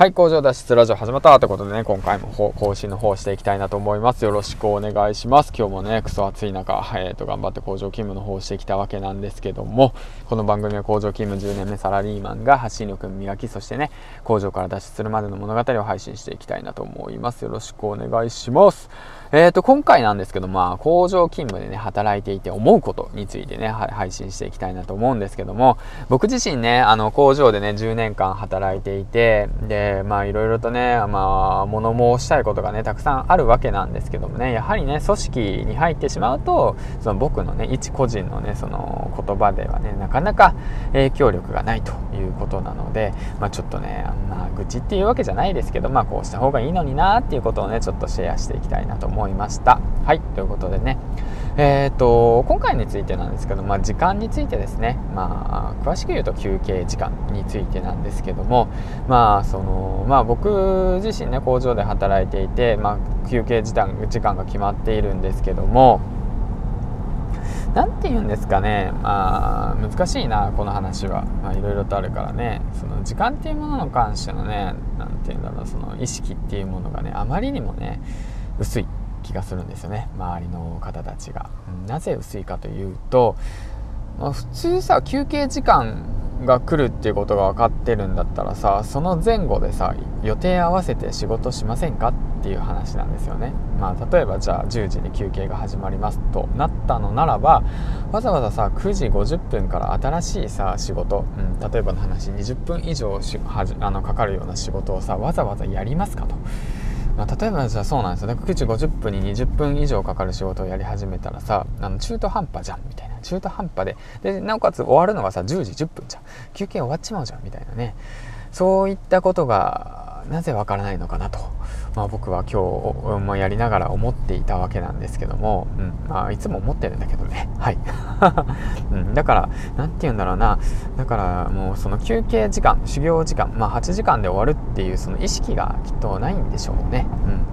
はい、工場脱出ラジオ始まったということでね、今回も更新の方していきたいなと思います。よろしくお願いします。今日もね、クソ暑い中、えー、と頑張って工場勤務の方してきたわけなんですけども、この番組は工場勤務10年目サラリーマンが発信力磨き、そしてね、工場から脱出するまでの物語を配信していきたいなと思います。よろしくお願いします。えーと、今回なんですけど、まあ、工場勤務でね、働いていて思うことについてね、配信していきたいなと思うんですけども、僕自身ね、あの、工場でね、10年間働いていて、で、まあ、いろいろとね、まあ、物申したいことがね、たくさんあるわけなんですけどもね、やはりね、組織に入ってしまうと、その僕のね、一個人のね、その言葉ではね、なかなか影響力がないということなので、まあ、ちょっとね、まあ、愚痴っていうわけじゃないですけど、まあ、こうした方がいいのになっていうことをね、ちょっとシェアしていきたいなと思います。思いました。はいということでね。えーと、今回についてなんですけど、まあ、時間についてですね、まあ、詳しく言うと休憩時間についてなんですけども、まあそのまあ、僕自身ね工場で働いていて、まあ、休憩時間時間が決まっているんですけども何て言うんですかね、まあ、難しいなこの話は。いろいろとあるからね。その時間っていうものに関してのね何て言うんだろうその意識っていうものがねあまりにもね薄い。気がするんですよね周りの方たちが。なぜ薄いかというと、まあ、普通さ休憩時間が来るっていうことが分かってるんだったらさその前後でさ予定合わせて仕事しませんかっていう話なんですよね。まあ、例えばじゃあ10時に休憩が始まりますとなったのならばわざわざさ9時50分から新しいさ仕事、うん、例えばの話20分以上しはじあのかかるような仕事をさわざわざやりますかと。まあ、例えばじゃあそうなんですよね。9時50分に20分以上かかる仕事をやり始めたらさあの中途半端じゃんみたいな。中途半端で。でなおかつ終わるのがさ10時10分じゃん。休憩終わっちまうじゃんみたいなね。そういったことがなぜわからないのかなと。まあ、僕は今日もやりながら思っていたわけなんですけども、うんまあ、いつも思ってるんだけどね。はい、うん、だから何て言うんだろうな。だからもうその休憩時間修行時間、まあ、8時間で終わるっていうその意識がきっとないんでしょうね、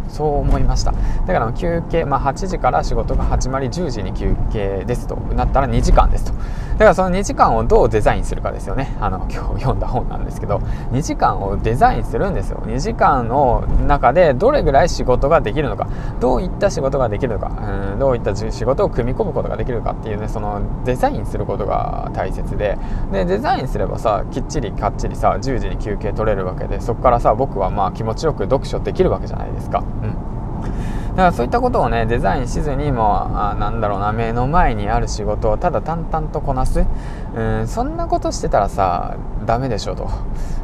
うん、そう思いました。だから休憩、まあ、8時から仕事が始まり10時に休憩ですとなったら2時間ですと。だからその2時間をどうデザインするかですよね。あの今日読んだ本なんですけど2時間をデザインするんですよ。2時間の中でどれぐらい仕事ができるのかどういった仕事ができるのかうんどういった仕事を組み込むことができるかっていうねそのデザインすることが大切ででデザインすればさきっちりかっちりさ10時に休憩取れるわけでそこからさ僕はまあ気持ちよく読書できるわけじゃないですか。うんからそういったことをねデザインしずにもあなんだろうな目の前にある仕事をただ淡々とこなす。うんそんなことしてたらさダメでしょと。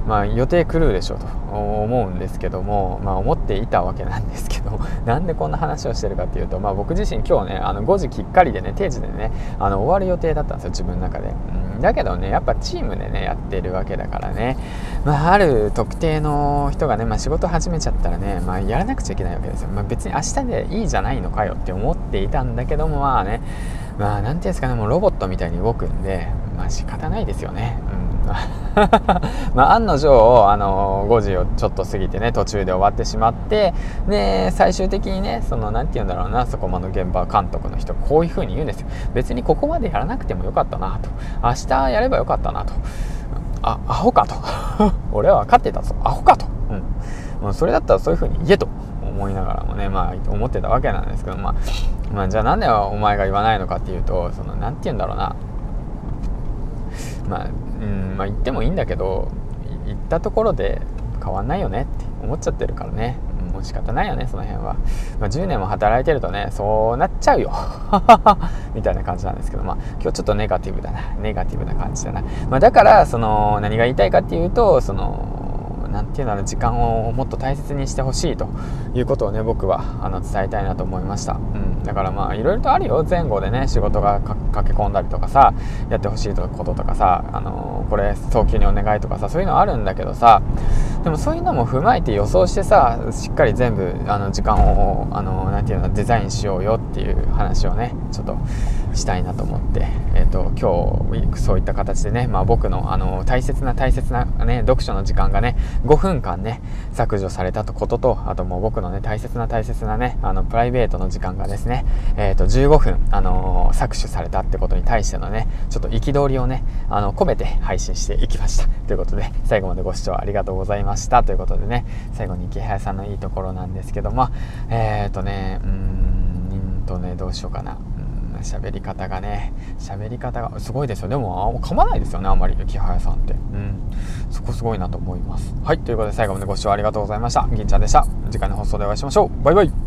まあ予定狂うでしょと。思うんですけどもまあ思っていたわけなんですけど なんでこんな話をしてるかっていうとまあ僕自身今日ねあの5時きっかりでね定時でねあの終わる予定だったんですよ自分の中で、うん、だけどねやっぱチームでねやってるわけだからね。まあある特定の人がね、まあ、仕事始めちゃったらねまあやらなくちゃいけないわけですよ、まあ、別に明日でいいじゃないのかよって思っていたんだけどもまあね。まあ何て言うんですかねもうロボットみたいに動くんでまあ仕方ないですよね、まあ案の定あの5時をちょっと過ぎてね途中で終わってしまってで最終的にねその何て言うんだろうなそこまで現場監督の人こういう風に言うんですよ。別にここまでやらなくてもよかったなと。明日やればよかったなと。あアホかと。俺は分かってたぞ。アホかと、うん、もうそれだったらそういう風に言えと。思いながらもねまあ思ってたわけなんですけど、まあ、まあじゃあなんでお前が言わないのかっていうとその何て言うんだろうな。まあ、うんまあ言ってもいいんだけど行ったところで変わんないよねって思っちゃってるからね。もう仕方ないよねその辺は、まあ、10年も働いてるとねそうなっちゃうよ。みたいな感じなんですけどまあ今日ちょっとネガティブだな。ネガティブな感じだな、まあ、だからその何が言いたいかっていうとその何て言うんだろう時間をもっと大切にしてほしいということをね僕はあの伝えたいなと思いました、うん、だからまあいろいろとあるよ。前後でね仕事が駆け込んだりとかさやってほしいこととかさ、あのー、これ早急にお願いとかさそういうのあるんだけどさでもそういうのも踏まえて予想してさしっかり全部あの時間をあのー、て言うのデザインしようよっていう話をねちょっとしたいなと思って、えーと、今日そういった形でね、まあ、僕のあの大切な大切な、ね、読書の時間がね5分間ね削除されたこととあともう僕のね大切な大切なねあのプライベートの時間がですね、えーと、15分、あのー、搾取されたってことに対してのねちょっと憤りをねあの込めて配信していきました。ということで最後までご視聴ありがとうございました。ということでね最後に池早さんのいいところなんですけどまあえっ、ー、とねうんとねどうしようかな。喋り方がね。喋り方がすごいですよ。でも噛まないですよねあんまり雪早さんって。うん。そこすごいなと思います。はいということで最後までご視聴ありがとうございました。銀ちゃんでした。次回の放送でお会いしましょう。バイバイ。